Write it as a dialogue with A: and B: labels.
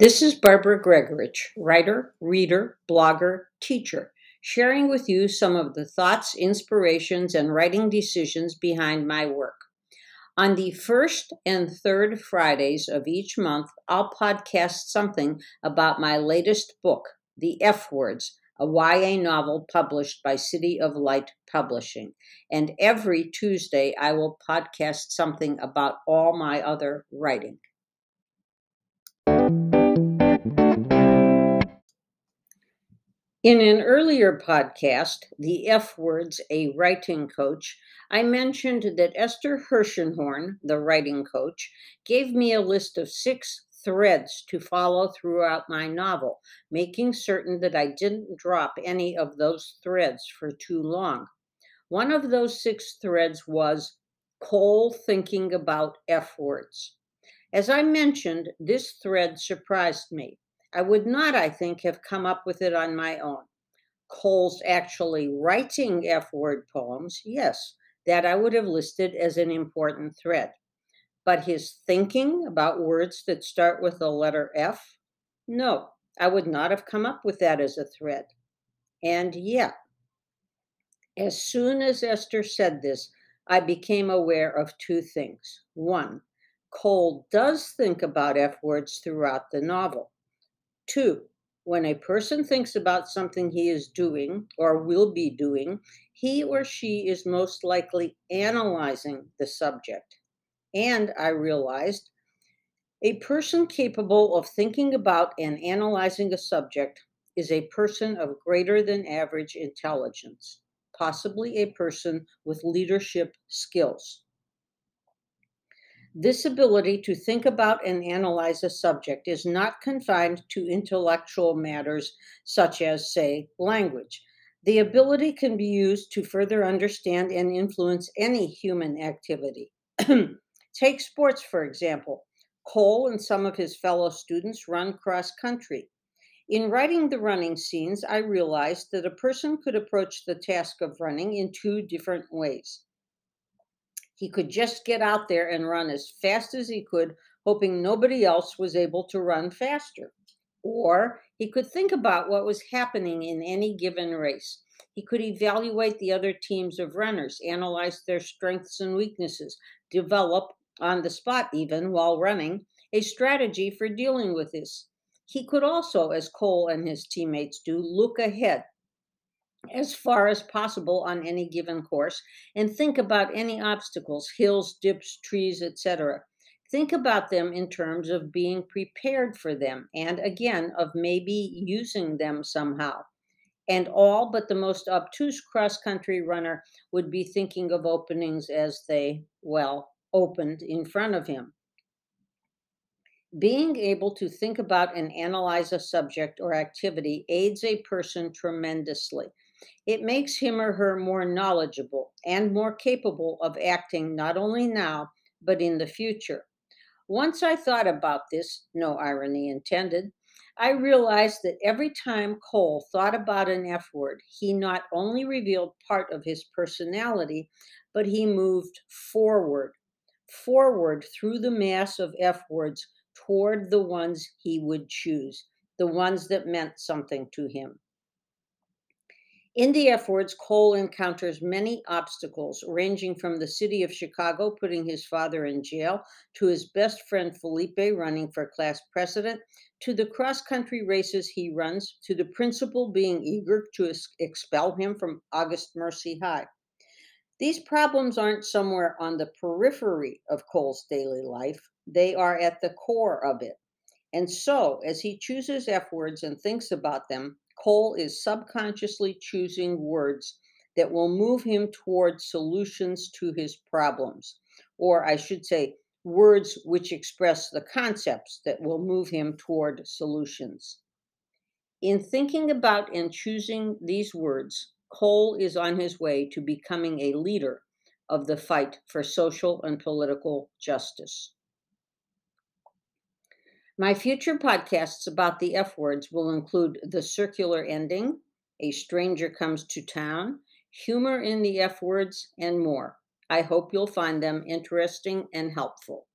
A: This is Barbara Gregorich, writer, reader, blogger, teacher, sharing with you some of the thoughts, inspirations, and writing decisions behind my work. On the first and third Fridays of each month, I'll podcast something about my latest book, The F Words, a YA novel published by City of Light Publishing. And every Tuesday, I will podcast something about all my other writing. In an earlier podcast, The F Words, a Writing Coach, I mentioned that Esther Hershenhorn, the writing coach, gave me a list of six threads to follow throughout my novel, making certain that I didn't drop any of those threads for too long. One of those six threads was Cole thinking about F words. As I mentioned, this thread surprised me. I would not, I think, have come up with it on my own. Cole's actually writing F word poems, yes, that I would have listed as an important thread. But his thinking about words that start with the letter F, no, I would not have come up with that as a thread. And yet, as soon as Esther said this, I became aware of two things. One, Cole does think about F words throughout the novel. Two, when a person thinks about something he is doing or will be doing, he or she is most likely analyzing the subject. And I realized a person capable of thinking about and analyzing a subject is a person of greater than average intelligence, possibly a person with leadership skills. This ability to think about and analyze a subject is not confined to intellectual matters such as, say, language. The ability can be used to further understand and influence any human activity. Take sports, for example. Cole and some of his fellow students run cross country. In writing the running scenes, I realized that a person could approach the task of running in two different ways. He could just get out there and run as fast as he could, hoping nobody else was able to run faster. Or he could think about what was happening in any given race. He could evaluate the other teams of runners, analyze their strengths and weaknesses, develop, on the spot even while running, a strategy for dealing with this. He could also, as Cole and his teammates do, look ahead as far as possible on any given course and think about any obstacles, hills, dips, trees, etc. Think about them in terms of being prepared for them and again of maybe using them somehow. And all but the most obtuse cross country runner would be thinking of openings as they, well, opened in front of him. Being able to think about and analyze a subject or activity aids a person tremendously. It makes him or her more knowledgeable and more capable of acting not only now, but in the future. Once I thought about this, no irony intended, I realized that every time Cole thought about an F word, he not only revealed part of his personality, but he moved forward, forward through the mass of F words toward the ones he would choose, the ones that meant something to him. In the F words, Cole encounters many obstacles, ranging from the city of Chicago putting his father in jail, to his best friend Felipe running for class president, to the cross country races he runs, to the principal being eager to expel him from August Mercy High. These problems aren't somewhere on the periphery of Cole's daily life, they are at the core of it. And so, as he chooses F words and thinks about them, Cole is subconsciously choosing words that will move him toward solutions to his problems. Or I should say, words which express the concepts that will move him toward solutions. In thinking about and choosing these words, Cole is on his way to becoming a leader of the fight for social and political justice. My future podcasts about the F words will include The Circular Ending, A Stranger Comes to Town, Humor in the F words, and more. I hope you'll find them interesting and helpful.